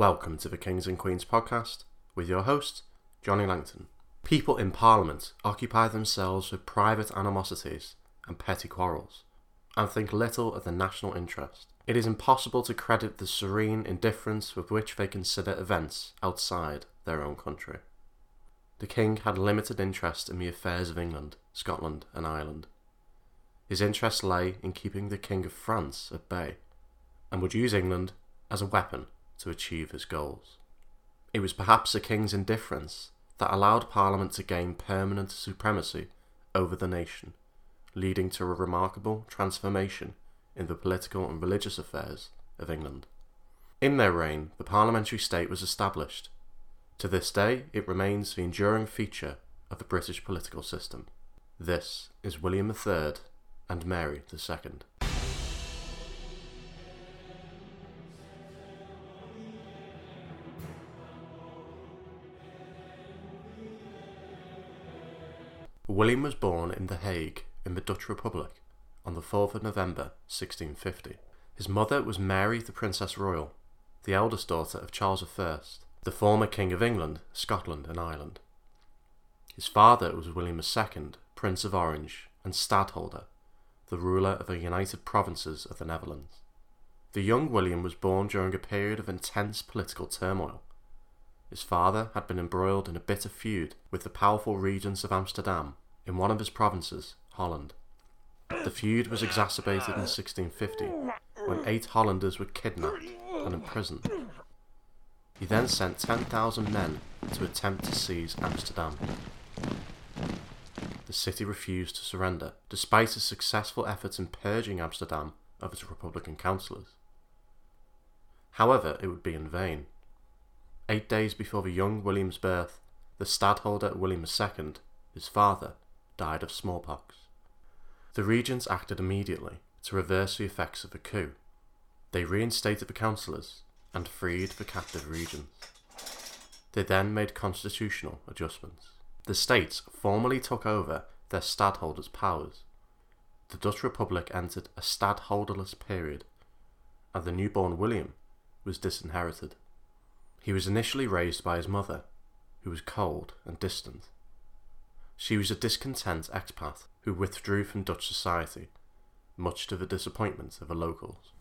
Welcome to the Kings and Queens podcast with your host, Johnny Langton. People in Parliament occupy themselves with private animosities and petty quarrels and think little of the national interest. It is impossible to credit the serene indifference with which they consider events outside their own country. The King had limited interest in the affairs of England, Scotland, and Ireland. His interest lay in keeping the King of France at bay, and would use England as a weapon to achieve his goals. It was perhaps the King's indifference that allowed Parliament to gain permanent supremacy over the nation, leading to a remarkable transformation in the political and religious affairs of England. In their reign, the parliamentary state was established. To this day, it remains the enduring feature of the British political system. This is William III and Mary II. William was born in The Hague in the Dutch Republic on the 4th of November 1650. His mother was Mary the Princess Royal, the eldest daughter of Charles I, the former King of England, Scotland, and Ireland. His father was William II, Prince of Orange and Stadtholder, the ruler of the United Provinces of the Netherlands. The young William was born during a period of intense political turmoil. His father had been embroiled in a bitter feud with the powerful regents of Amsterdam in one of his provinces, Holland. The feud was exacerbated in 1650 when eight Hollanders were kidnapped and imprisoned. He then sent 10,000 men to attempt to seize Amsterdam. The city refused to surrender, despite his successful efforts in purging Amsterdam of its Republican councillors. However, it would be in vain. Eight days before the young William's birth, the stadholder William II, his father, died of smallpox. The regents acted immediately to reverse the effects of the coup. They reinstated the councillors and freed the captive regents. They then made constitutional adjustments. The states formally took over their stadholders' powers. The Dutch Republic entered a stadholderless period, and the newborn William was disinherited. He was initially raised by his mother, who was cold and distant. She was a discontent expat who withdrew from Dutch society, much to the disappointment of the locals.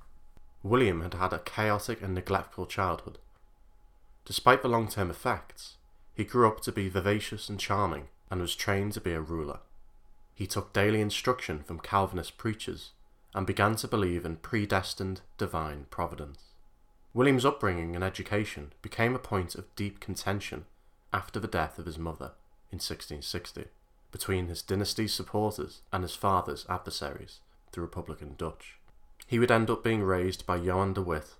William had had a chaotic and neglectful childhood. Despite the long term effects, he grew up to be vivacious and charming and was trained to be a ruler. He took daily instruction from Calvinist preachers and began to believe in predestined divine providence. William's upbringing and education became a point of deep contention after the death of his mother in 1660 between his dynasty's supporters and his father's adversaries, the Republican Dutch. He would end up being raised by Johan de Witt,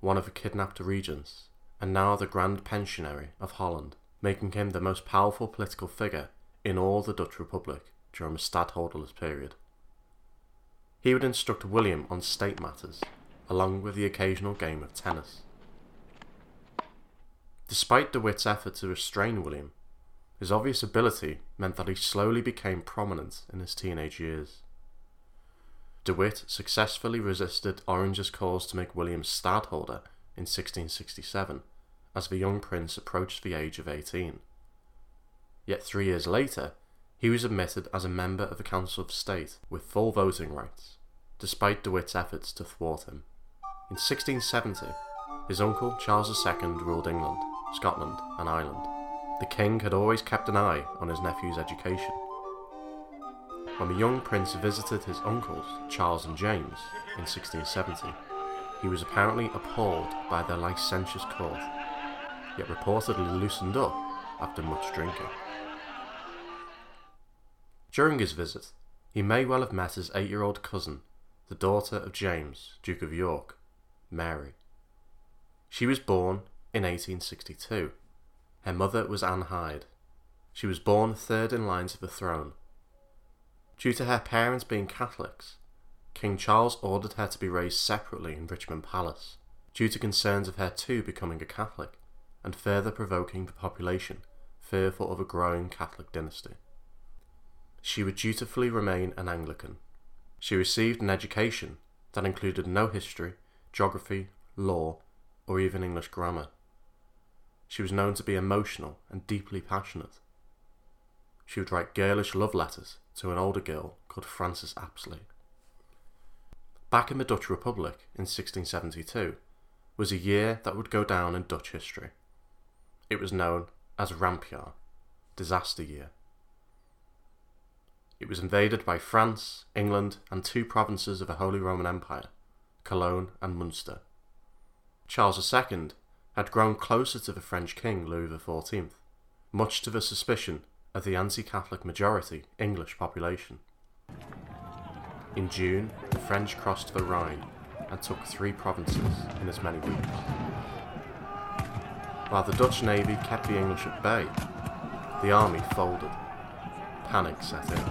one of the kidnapped regents, and now the Grand Pensionary of Holland, making him the most powerful political figure in all the Dutch Republic during the stadholderless period. He would instruct William on state matters, along with the occasional game of tennis. Despite de Witt's effort to restrain William, his obvious ability meant that he slowly became prominent in his teenage years. De Witt successfully resisted Orange's calls to make William stadholder in 1667 as the young prince approached the age of 18. Yet three years later, he was admitted as a member of the Council of State with full voting rights, despite De Witt's efforts to thwart him. In 1670, his uncle Charles II ruled England, Scotland, and Ireland the king had always kept an eye on his nephew's education. When the young prince visited his uncles, Charles and James, in 1670, he was apparently appalled by their licentious court, yet reportedly loosened up after much drinking. During his visit, he may well have met his eight year old cousin, the daughter of James, Duke of York, Mary. She was born in 1862 her mother was Anne Hyde. She was born third in line to the throne. Due to her parents being Catholics, King Charles ordered her to be raised separately in Richmond Palace, due to concerns of her too becoming a Catholic, and further provoking the population, fearful of a growing Catholic dynasty. She would dutifully remain an Anglican. She received an education that included no history, geography, law, or even English grammar. She was known to be emotional and deeply passionate. She would write girlish love letters to an older girl called Frances Apsley. Back in the Dutch Republic in 1672 was a year that would go down in Dutch history. It was known as Rampjaar, disaster year. It was invaded by France, England, and two provinces of the Holy Roman Empire, Cologne and Munster. Charles II had grown closer to the French king Louis XIV, much to the suspicion of the anti Catholic majority English population. In June, the French crossed the Rhine and took three provinces in as many weeks. While the Dutch navy kept the English at bay, the army folded. Panic set in.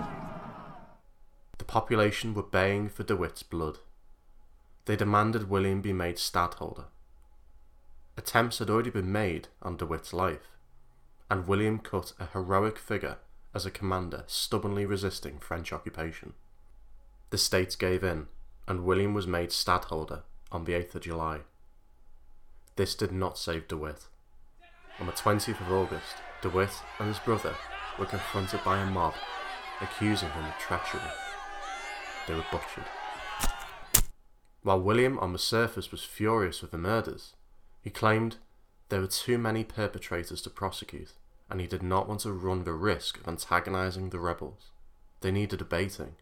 The population were baying for De Witt's blood. They demanded William be made stadholder. Attempts had already been made on De Witt's life, and William cut a heroic figure as a commander stubbornly resisting French occupation. The states gave in, and William was made stadholder on the 8th of July. This did not save De Witt. On the 20th of August, De Witt and his brother were confronted by a mob, accusing him of treachery. They were butchered. While William on the surface was furious with the murders, he claimed there were too many perpetrators to prosecute, and he did not want to run the risk of antagonizing the rebels. They needed abating,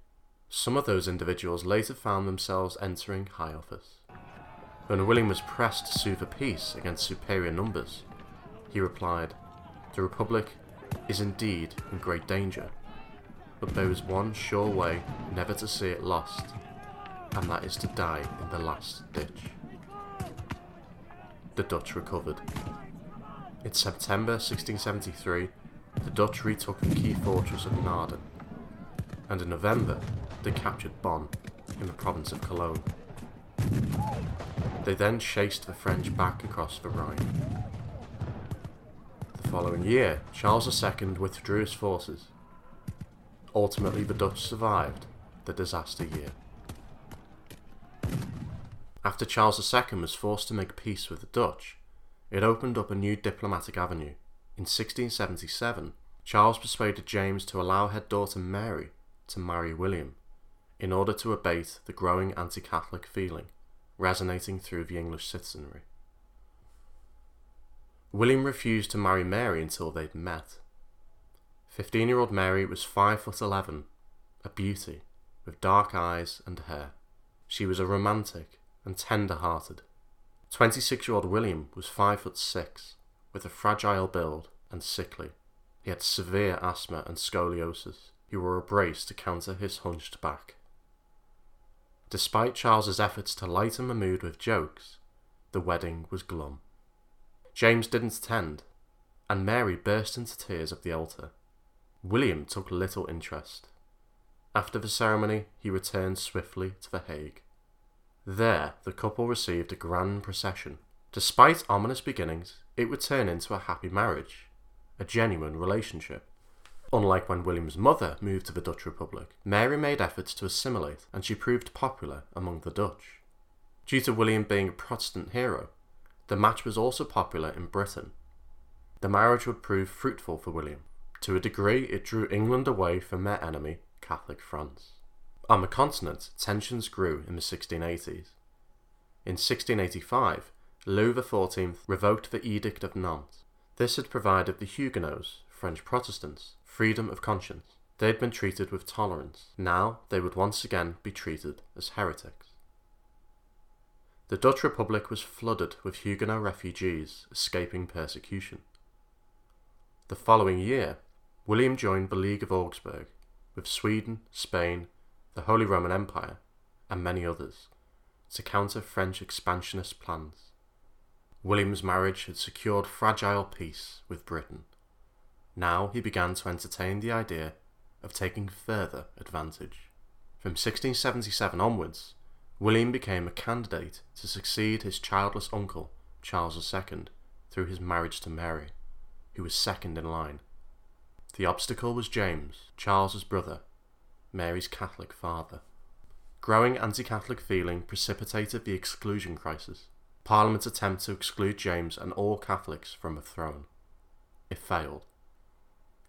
some of those individuals later found themselves entering high office. When William was pressed to sue for peace against superior numbers, he replied, The Republic is indeed in great danger, but there is one sure way never to see it lost, and that is to die in the last ditch. The Dutch recovered. In September 1673, the Dutch retook the key fortress of Naarden, and in November they captured Bonn in the province of Cologne. They then chased the French back across the Rhine. The following year, Charles II withdrew his forces. Ultimately, the Dutch survived the disaster year. After Charles II was forced to make peace with the Dutch, it opened up a new diplomatic avenue. In 1677, Charles persuaded James to allow her daughter Mary to marry William in order to abate the growing anti Catholic feeling resonating through the English citizenry. William refused to marry Mary until they'd met. Fifteen year old Mary was five foot eleven, a beauty, with dark eyes and hair. She was a romantic and tender hearted. Twenty six year old William was five foot six, with a fragile build and sickly. He had severe asthma and scoliosis. He wore a brace to counter his hunched back. Despite Charles's efforts to lighten the mood with jokes, the wedding was glum. James didn't attend, and Mary burst into tears at the altar. William took little interest. After the ceremony, he returned swiftly to The Hague. There, the couple received a grand procession. Despite ominous beginnings, it would turn into a happy marriage, a genuine relationship. Unlike when William's mother moved to the Dutch Republic, Mary made efforts to assimilate and she proved popular among the Dutch. Due to William being a Protestant hero, the match was also popular in Britain. The marriage would prove fruitful for William. To a degree, it drew England away from their enemy, Catholic France. On the continent, tensions grew in the 1680s. In 1685, Louis XIV revoked the Edict of Nantes. This had provided the Huguenots, French Protestants, freedom of conscience. They had been treated with tolerance. Now they would once again be treated as heretics. The Dutch Republic was flooded with Huguenot refugees escaping persecution. The following year, William joined the League of Augsburg with Sweden, Spain, the Holy Roman Empire, and many others to counter French expansionist plans. William's marriage had secured fragile peace with Britain now he began to entertain the idea of taking further advantage. From 1677 onwards, William became a candidate to succeed his childless uncle, Charles II, through his marriage to Mary, who was second in line. The obstacle was James, Charles's brother, Mary's Catholic father. Growing anti Catholic feeling precipitated the exclusion crisis. Parliament's attempt to exclude James and all Catholics from the throne. It failed.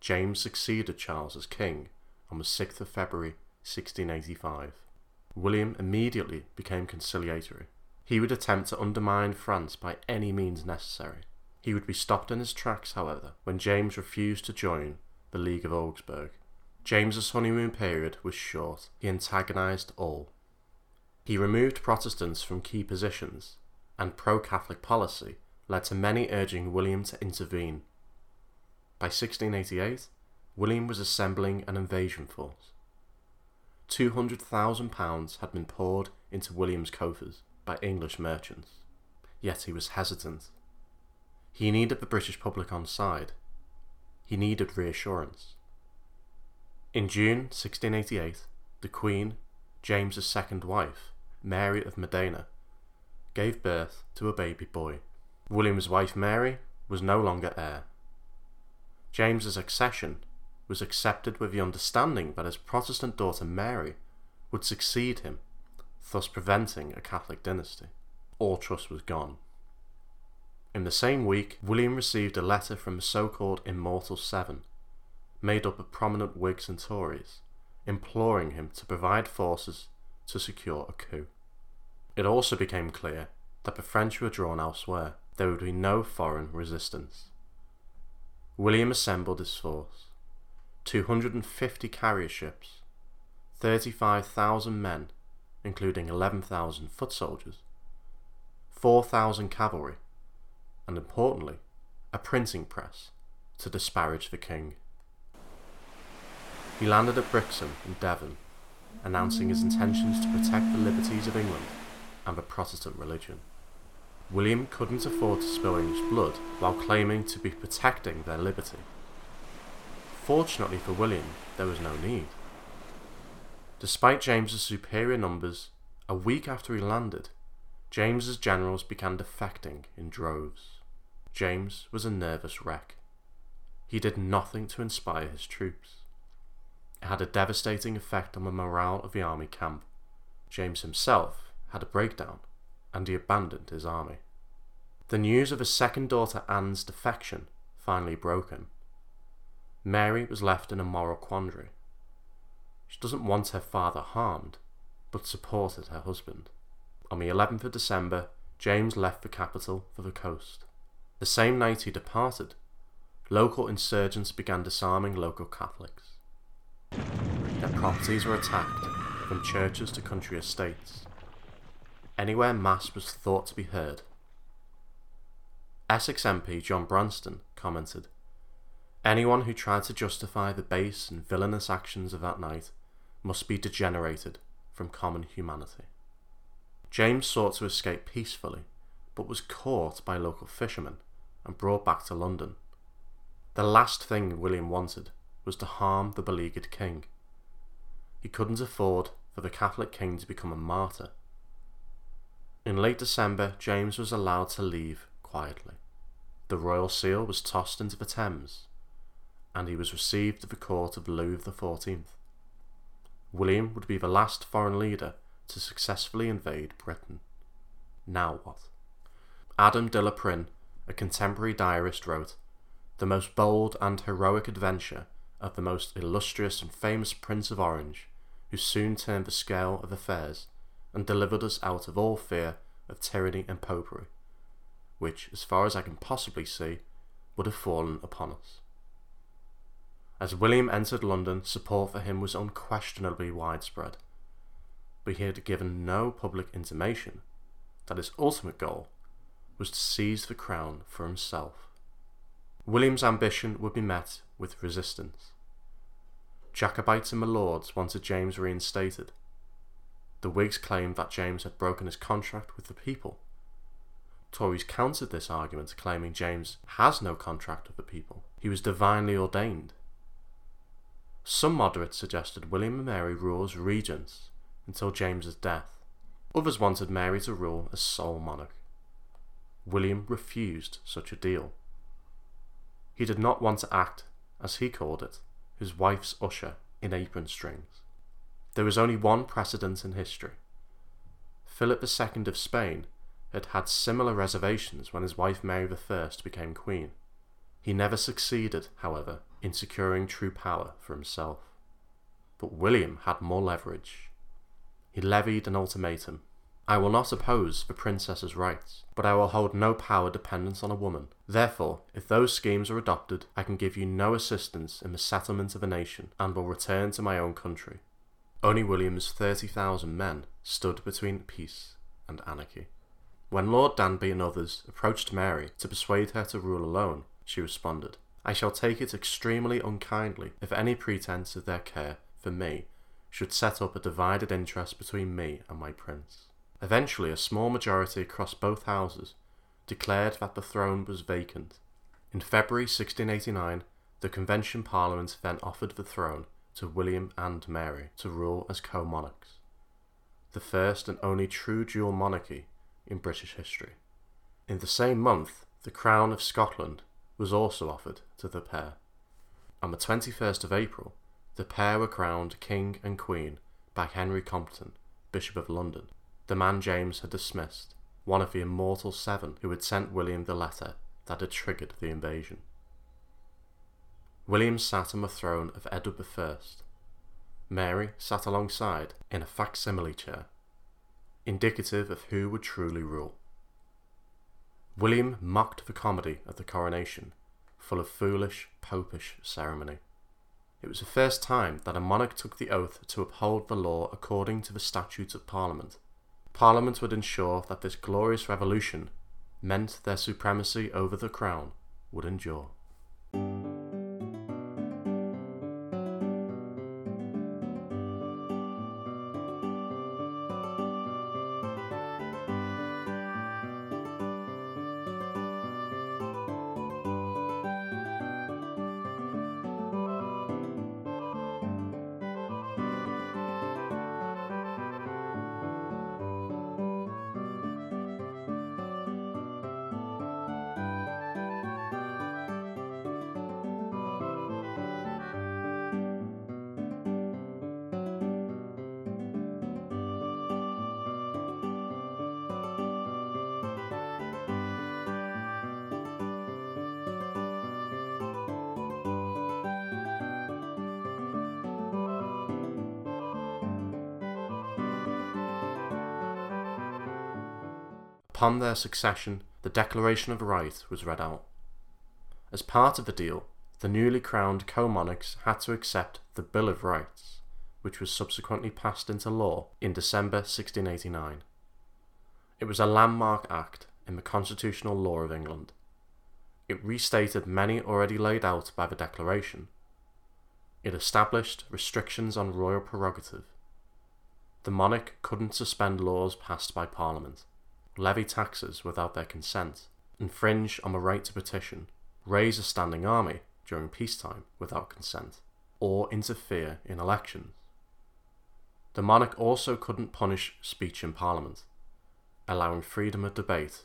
James succeeded Charles as king on the 6th of February 1685. William immediately became conciliatory. He would attempt to undermine France by any means necessary. He would be stopped in his tracks, however, when James refused to join the League of Augsburg. James's honeymoon period was short. He antagonized all. He removed Protestants from key positions, and pro Catholic policy led to many urging William to intervene. By 1688, William was assembling an invasion force. £200,000 had been poured into William's coffers by English merchants, yet he was hesitant. He needed the British public on side. He needed reassurance. In June 1688, the Queen, James's second wife, Mary of Modena, gave birth to a baby boy. William's wife Mary was no longer heir. James's accession was accepted with the understanding that his Protestant daughter Mary would succeed him, thus preventing a Catholic dynasty. All trust was gone. In the same week, William received a letter from the so called Immortal Seven, made up of prominent Whigs and Tories, imploring him to provide forces to secure a coup. It also became clear that the French were drawn elsewhere. There would be no foreign resistance. William assembled his force 250 carrier ships, 35,000 men, including 11,000 foot soldiers, 4,000 cavalry, and importantly, a printing press to disparage the king. He landed at Brixham in Devon, announcing his intentions to protect the liberties of England and the Protestant religion. William couldn't afford to spill English blood while claiming to be protecting their liberty. Fortunately for William, there was no need. Despite James's superior numbers, a week after he landed, James's generals began defecting in droves. James was a nervous wreck. He did nothing to inspire his troops. It had a devastating effect on the morale of the army camp. James himself had a breakdown, and he abandoned his army. The news of his second daughter Anne's defection finally broke him. Mary was left in a moral quandary. She doesn't want her father harmed, but supported her husband. On the 11th of December, James left the capital for the coast. The same night he departed, local insurgents began disarming local Catholics. Properties were attacked, from churches to country estates. Anywhere Mass was thought to be heard. Essex MP John Bramston commented Anyone who tried to justify the base and villainous actions of that night must be degenerated from common humanity. James sought to escape peacefully, but was caught by local fishermen and brought back to London. The last thing William wanted was to harm the beleaguered king. He couldn't afford for the Catholic king to become a martyr. In late December, James was allowed to leave quietly. The royal seal was tossed into the Thames, and he was received at the court of Louis XIV. William would be the last foreign leader to successfully invade Britain. Now what? Adam de la Pryme, a contemporary diarist, wrote, The most bold and heroic adventure of the most illustrious and famous Prince of Orange, who soon turned the scale of affairs and delivered us out of all fear of tyranny and popery, which, as far as I can possibly see, would have fallen upon us. As William entered London, support for him was unquestionably widespread, but he had given no public intimation that his ultimate goal was to seize the crown for himself. William's ambition would be met with resistance. Jacobites and Lords wanted James reinstated. The Whigs claimed that James had broken his contract with the people. Tories countered this argument, claiming James has no contract with the people. He was divinely ordained. Some moderates suggested William and Mary rule as regents until James's death. Others wanted Mary to rule as sole monarch. William refused such a deal. He did not want to act, as he called it, his wife's usher in apron strings. There was only one precedent in history. Philip II of Spain had had similar reservations when his wife Mary I became queen. He never succeeded, however, in securing true power for himself. But William had more leverage. He levied an ultimatum. I will not oppose the princess's rights, but I will hold no power dependent on a woman. Therefore, if those schemes are adopted, I can give you no assistance in the settlement of a nation, and will return to my own country. Only William's 30,000 men stood between peace and anarchy. When Lord Danby and others approached Mary to persuade her to rule alone, she responded, I shall take it extremely unkindly if any pretence of their care for me should set up a divided interest between me and my prince. Eventually, a small majority across both houses declared that the throne was vacant. In February 1689, the Convention Parliament then offered the throne to William and Mary to rule as co monarchs, the first and only true dual monarchy in British history. In the same month, the Crown of Scotland was also offered to the pair. On the 21st of April, the pair were crowned King and Queen by Henry Compton, Bishop of London, the man James had dismissed, one of the immortal seven who had sent William the letter that had triggered the invasion. William sat on the throne of Edward I. Mary sat alongside in a facsimile chair, indicative of who would truly rule. William mocked the comedy of the coronation, full of foolish, popish ceremony. It was the first time that a monarch took the oath to uphold the law according to the statutes of Parliament. Parliament would ensure that this glorious revolution meant their supremacy over the crown would endure. Upon their succession, the Declaration of Right was read out. As part of the deal, the newly crowned co monarchs had to accept the Bill of Rights, which was subsequently passed into law in December 1689. It was a landmark act in the constitutional law of England. It restated many already laid out by the Declaration. It established restrictions on royal prerogative. The monarch couldn't suspend laws passed by Parliament levy taxes without their consent, infringe on the right to petition, raise a standing army during peacetime without consent, or interfere in elections. The monarch also couldn't punish speech in Parliament, allowing freedom of debate,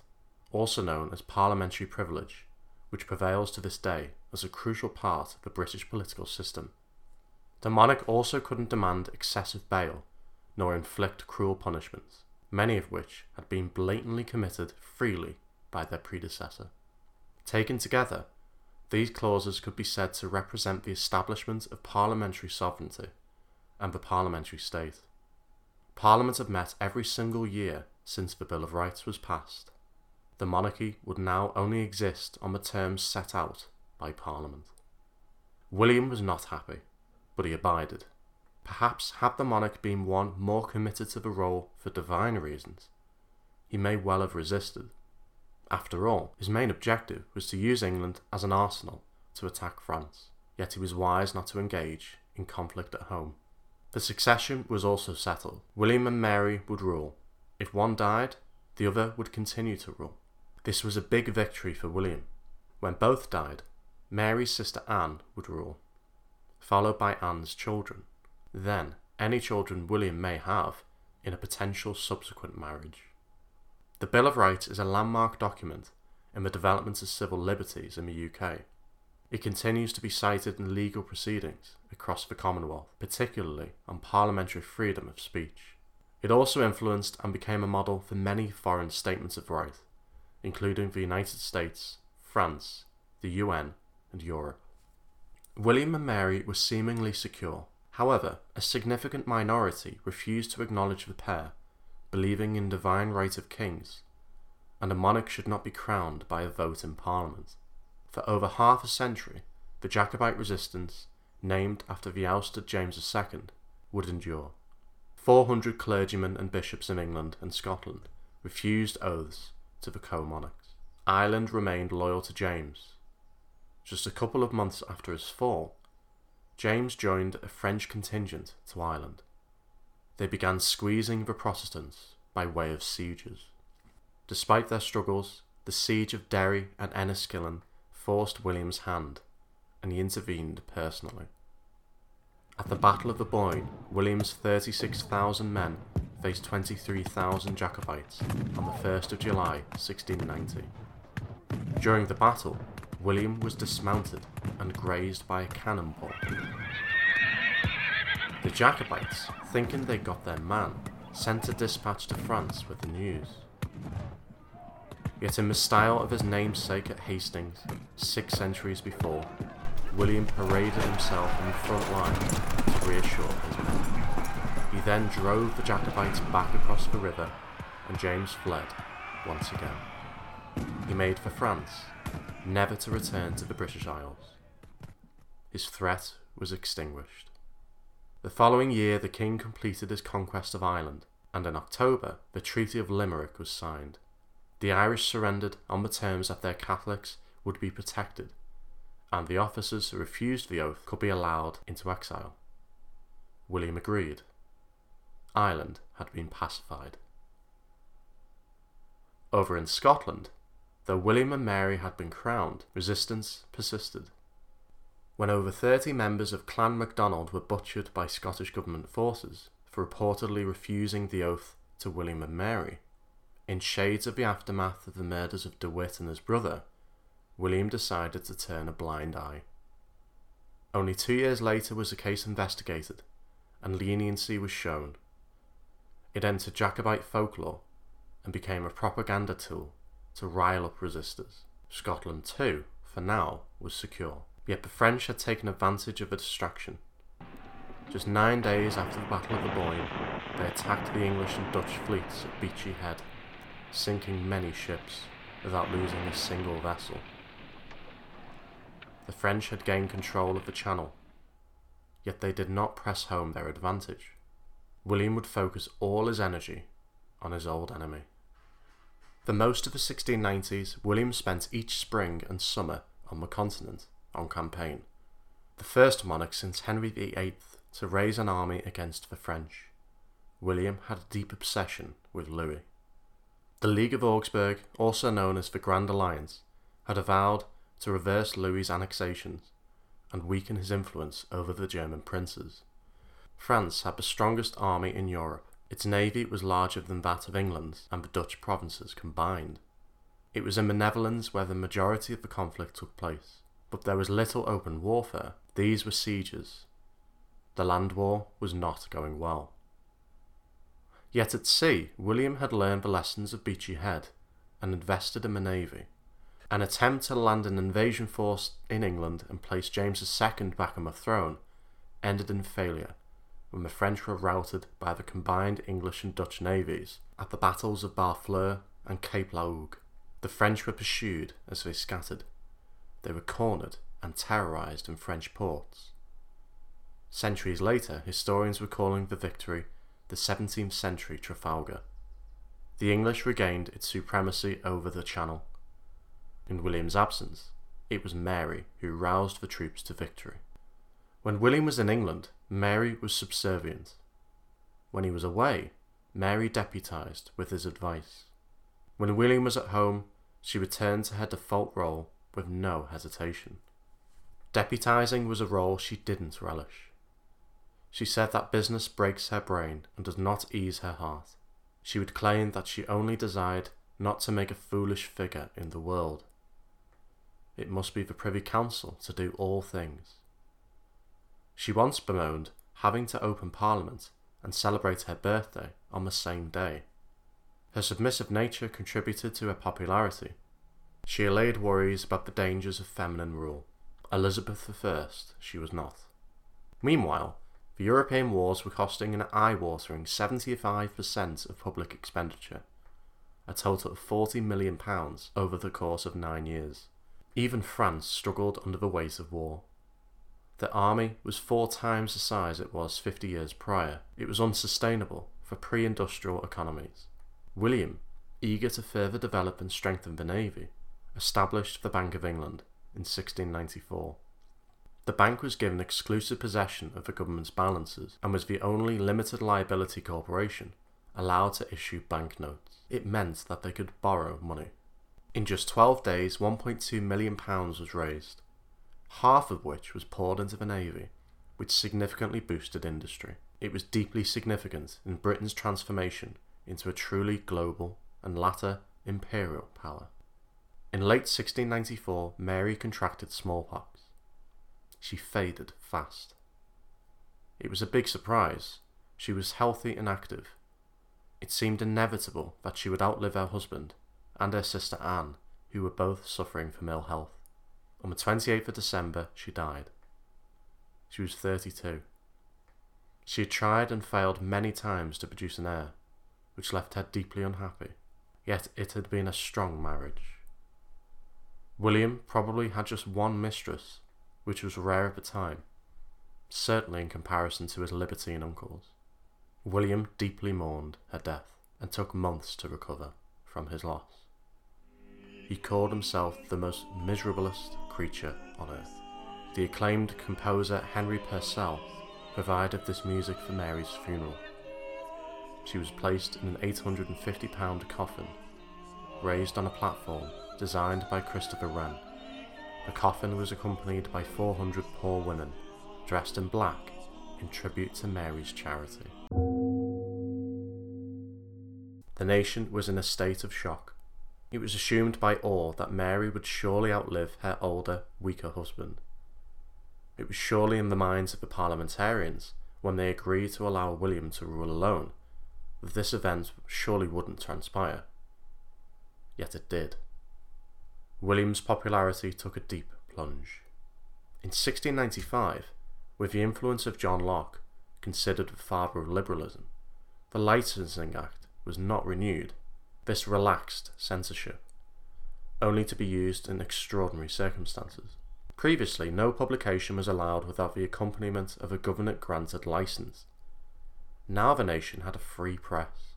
also known as parliamentary privilege, which prevails to this day as a crucial part of the British political system. The monarch also couldn't demand excessive bail, nor inflict cruel punishments many of which had been blatantly committed freely by their predecessor. Taken together, these clauses could be said to represent the establishment of parliamentary sovereignty and the parliamentary state. Parliament had met every single year since the Bill of Rights was passed. The monarchy would now only exist on the terms set out by Parliament. William was not happy, but he abided. Perhaps had the monarch been one more committed to the role for divine reasons, he may well have resisted. After all, his main objective was to use England as an arsenal to attack France, yet he was wise not to engage in conflict at home. The succession was also settled. William and Mary would rule. If one died, the other would continue to rule. This was a big victory for William. When both died, Mary's sister Anne would rule, followed by Anne's children then any children William may have in a potential subsequent marriage. The Bill of Rights is a landmark document in the development of civil liberties in the UK. It continues to be cited in legal proceedings across the Commonwealth, particularly on parliamentary freedom of speech. It also influenced and became a model for many foreign statements of right, including the United States, France, the UN, and Europe. William and Mary were seemingly secure. However, a significant minority refused to acknowledge the pair, believing in divine right of kings, and a monarch should not be crowned by a vote in Parliament. For over half a century, the Jacobite resistance, named after the ousted James II, would endure. 400 clergymen and bishops in England and Scotland refused oaths to the co monarchs. Ireland remained loyal to James. Just a couple of months after his fall, James joined a French contingent to Ireland. They began squeezing the Protestants by way of sieges. Despite their struggles, the siege of Derry and Enniskillen forced William's hand, and he intervened personally. At the Battle of the Boyne, William's 36,000 men faced 23,000 Jacobites on the 1st of July 1690. During the battle, William was dismounted and grazed by a cannonball. The Jacobites, thinking they got their man, sent a dispatch to France with the news. Yet in the style of his namesake at Hastings, six centuries before, William paraded himself in the front line to reassure his men. He then drove the Jacobites back across the river, and James fled once again. He made for France, never to return to the British Isles. His threat was extinguished. The following year, the king completed his conquest of Ireland, and in October, the Treaty of Limerick was signed. The Irish surrendered on the terms that their Catholics would be protected and the officers who refused the oath could be allowed into exile. William agreed. Ireland had been pacified. Over in Scotland, though William and Mary had been crowned, resistance persisted. When over 30 members of Clan MacDonald were butchered by Scottish government forces for reportedly refusing the oath to William and Mary, in shades of the aftermath of the murders of De Witt and his brother, William decided to turn a blind eye. Only two years later was the case investigated, and leniency was shown. It entered Jacobite folklore and became a propaganda tool to rile up resistors. Scotland, too, for now, was secure. Yet the French had taken advantage of a distraction. Just nine days after the Battle of the Boyne, they attacked the English and Dutch fleets at Beachy Head, sinking many ships without losing a single vessel the French had gained control of the Channel, yet they did not press home their advantage. William would focus all his energy on his old enemy. For most of the 1690s, William spent each spring and summer on the continent on campaign, the first monarch since Henry VIII to raise an army against the French. William had a deep obsession with Louis. The League of Augsburg, also known as the Grand Alliance, had avowed to reverse Louis's annexations and weaken his influence over the German princes. France had the strongest army in Europe. Its navy was larger than that of England's and the Dutch provinces combined. It was in the Netherlands where the majority of the conflict took place, but there was little open warfare. These were sieges. The land war was not going well. Yet at sea, William had learned the lessons of Beachy Head and invested in the navy. An attempt to land an invasion force in England and place James II back on the throne ended in failure when the French were routed by the combined English and Dutch navies at the battles of Barfleur and Cape La Hougue. The French were pursued as they scattered. They were cornered and terrorized in French ports. Centuries later, historians were calling the victory the 17th century Trafalgar. The English regained its supremacy over the Channel in William's absence, it was Mary who roused the troops to victory. When William was in England, Mary was subservient. When he was away, Mary deputized with his advice. When William was at home, she returned to her default role with no hesitation. Deputizing was a role she didn't relish. She said that business breaks her brain and does not ease her heart. She would claim that she only desired not to make a foolish figure in the world it must be the Privy Council to do all things. She once bemoaned having to open Parliament and celebrate her birthday on the same day. Her submissive nature contributed to her popularity. She allayed worries about the dangers of feminine rule. Elizabeth I she was not. Meanwhile, the European wars were costing an eye-watering 75% of public expenditure, a total of £40 million over the course of nine years. Even France struggled under the weight of war. The army was four times the size it was 50 years prior. It was unsustainable for pre industrial economies. William, eager to further develop and strengthen the navy, established the Bank of England in 1694. The bank was given exclusive possession of the government's balances and was the only limited liability corporation allowed to issue banknotes. It meant that they could borrow money. In just 12 days, £1.2 million was raised, half of which was poured into the Navy, which significantly boosted industry. It was deeply significant in Britain's transformation into a truly global and latter imperial power. In late 1694, Mary contracted smallpox. She faded fast. It was a big surprise. She was healthy and active. It seemed inevitable that she would outlive her husband and her sister Anne, who were both suffering from ill health. On the 28th of December, she died. She was 32. She had tried and failed many times to produce an heir, which left her deeply unhappy, yet it had been a strong marriage. William probably had just one mistress, which was rare at the time, certainly in comparison to his libertine uncles. William deeply mourned her death and took months to recover from his loss. He called himself the most miserablest creature on earth. The acclaimed composer Henry Purcell provided this music for Mary's funeral. She was placed in an 850 pound coffin, raised on a platform designed by Christopher Wren. The coffin was accompanied by 400 poor women, dressed in black, in tribute to Mary's charity. The nation was in a state of shock. It was assumed by all that Mary would surely outlive her older, weaker husband. It was surely in the minds of the parliamentarians, when they agreed to allow William to rule alone, that this event surely wouldn't transpire. Yet it did. William's popularity took a deep plunge. In 1695, with the influence of John Locke, considered the father of liberalism, the Licensing Act was not renewed this relaxed censorship, only to be used in extraordinary circumstances. Previously, no publication was allowed without the accompaniment of a government granted license. Now the nation had a free press.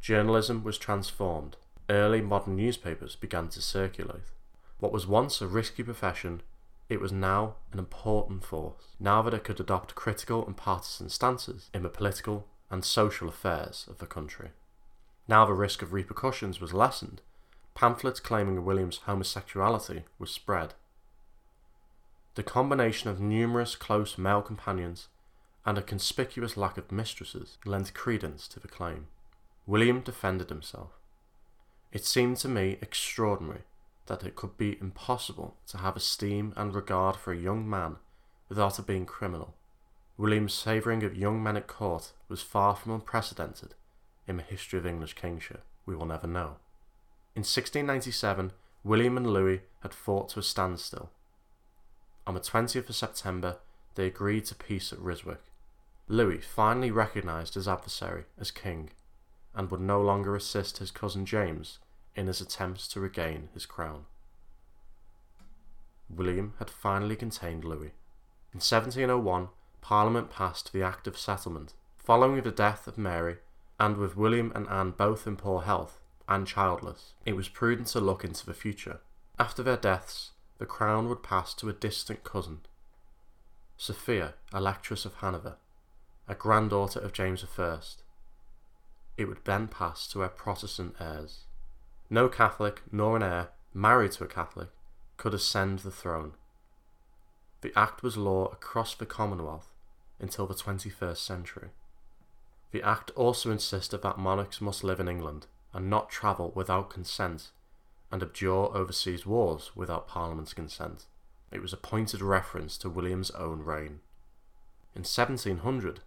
Journalism was transformed. Early modern newspapers began to circulate. What was once a risky profession, it was now an important force, now that it could adopt critical and partisan stances in the political and social affairs of the country. Now the risk of repercussions was lessened. Pamphlets claiming William's homosexuality was spread. The combination of numerous close male companions and a conspicuous lack of mistresses lent credence to the claim. William defended himself. It seemed to me extraordinary that it could be impossible to have esteem and regard for a young man without it being criminal. William's savouring of young men at court was far from unprecedented in the history of English kingship, we will never know. In 1697, William and Louis had fought to a standstill. On the 20th of September, they agreed to peace at Ryswick. Louis finally recognised his adversary as king and would no longer assist his cousin James in his attempts to regain his crown. William had finally contained Louis. In 1701, Parliament passed the Act of Settlement. Following the death of Mary, and with William and Anne both in poor health and childless, it was prudent to look into the future. After their deaths, the crown would pass to a distant cousin, Sophia, Electress of Hanover, a granddaughter of James I. It would then pass to her Protestant heirs. No Catholic nor an heir married to a Catholic could ascend the throne. The Act was law across the Commonwealth until the 21st century. The Act also insisted that monarchs must live in England and not travel without consent and abjure overseas wars without Parliament's consent. It was a pointed reference to William's own reign. In 1700,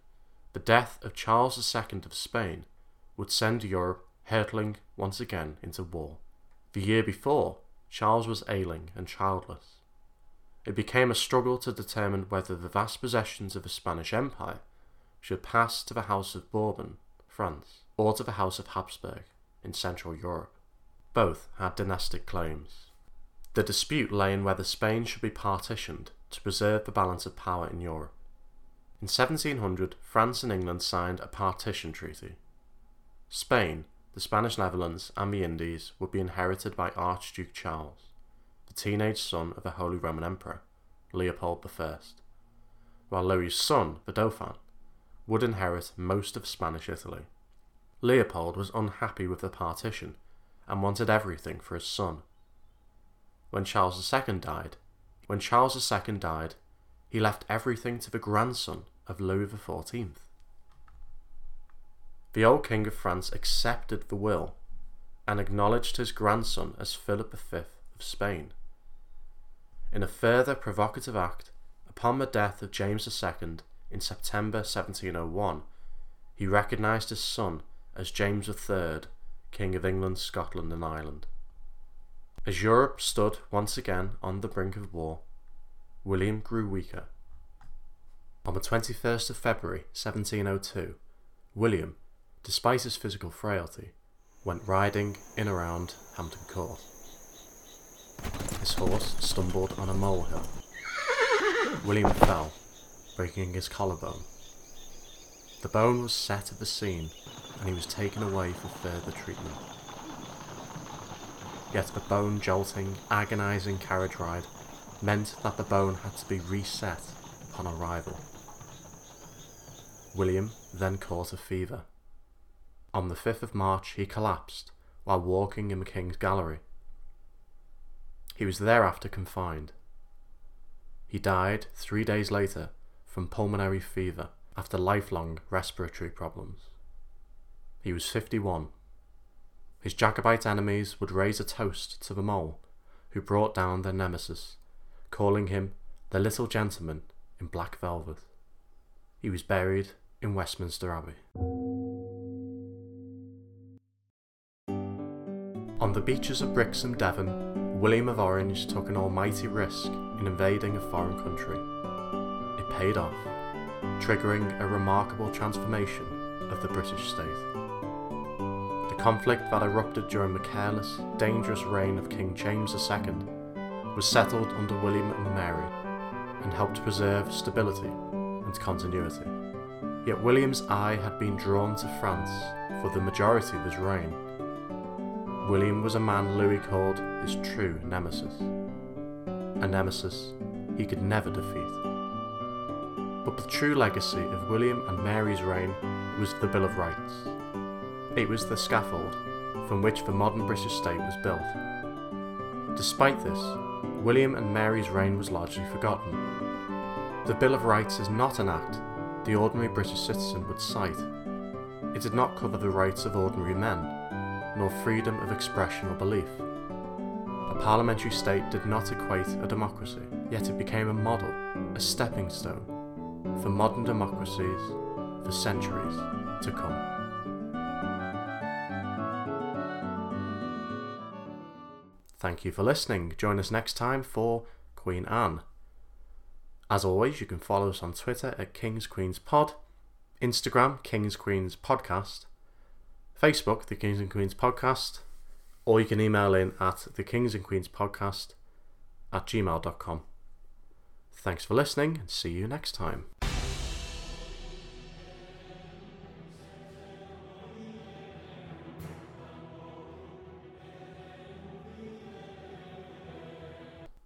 the death of Charles II of Spain would send Europe hurtling once again into war. The year before, Charles was ailing and childless. It became a struggle to determine whether the vast possessions of the Spanish Empire should pass to the House of Bourbon, France, or to the House of Habsburg in Central Europe. Both had dynastic claims. The dispute lay in whether Spain should be partitioned to preserve the balance of power in Europe. In 1700, France and England signed a partition treaty. Spain, the Spanish Netherlands, and the Indies would be inherited by Archduke Charles, the teenage son of the Holy Roman Emperor, Leopold I, while Louis's son, the Dauphin, would inherit most of Spanish Italy. Leopold was unhappy with the partition and wanted everything for his son. When Charles II died, when Charles II died, he left everything to the grandson of Louis XIV. The old King of France accepted the will and acknowledged his grandson as Philip V of Spain. In a further provocative act, upon the death of James II in September 1701, he recognised his son as James III, King of England, Scotland, and Ireland. As Europe stood once again on the brink of war, William grew weaker. On the 21st of February 1702, William, despite his physical frailty, went riding in around Hampton Court. His horse stumbled on a molehill. William fell, breaking his collarbone. The bone was set at the scene, and he was taken away for further treatment. Yet a bone jolting, agonizing carriage ride meant that the bone had to be reset upon arrival. William then caught a fever. On the 5th of March, he collapsed while walking in the King's Gallery. He was thereafter confined. He died three days later from pulmonary fever after lifelong respiratory problems. He was 51. His Jacobite enemies would raise a toast to the mole who brought down their nemesis calling him the little gentleman in black velvet. He was buried in Westminster Abbey. On the beaches of Brixham, Devon, William of Orange took an almighty risk in invading a foreign country. Paid off, triggering a remarkable transformation of the British state. The conflict that erupted during the careless, dangerous reign of King James II was settled under William and Mary and helped preserve stability and continuity. Yet William's eye had been drawn to France for the majority of his reign. William was a man Louis called his true nemesis, a nemesis he could never defeat. The true legacy of William and Mary's reign was the Bill of Rights. It was the scaffold from which the modern British state was built. Despite this, William and Mary's reign was largely forgotten. The Bill of Rights is not an act the ordinary British citizen would cite. It did not cover the rights of ordinary men, nor freedom of expression or belief. A parliamentary state did not equate a democracy, yet it became a model, a stepping stone, for modern democracies for centuries to come. Thank you for listening. Join us next time for Queen Anne. As always, you can follow us on Twitter at Kings Queens Pod, Instagram Kings Queens Podcast, Facebook The Kings and Queens Podcast, or you can email in at the Kings and Queens Podcast at gmail.com. Thanks for listening and see you next time.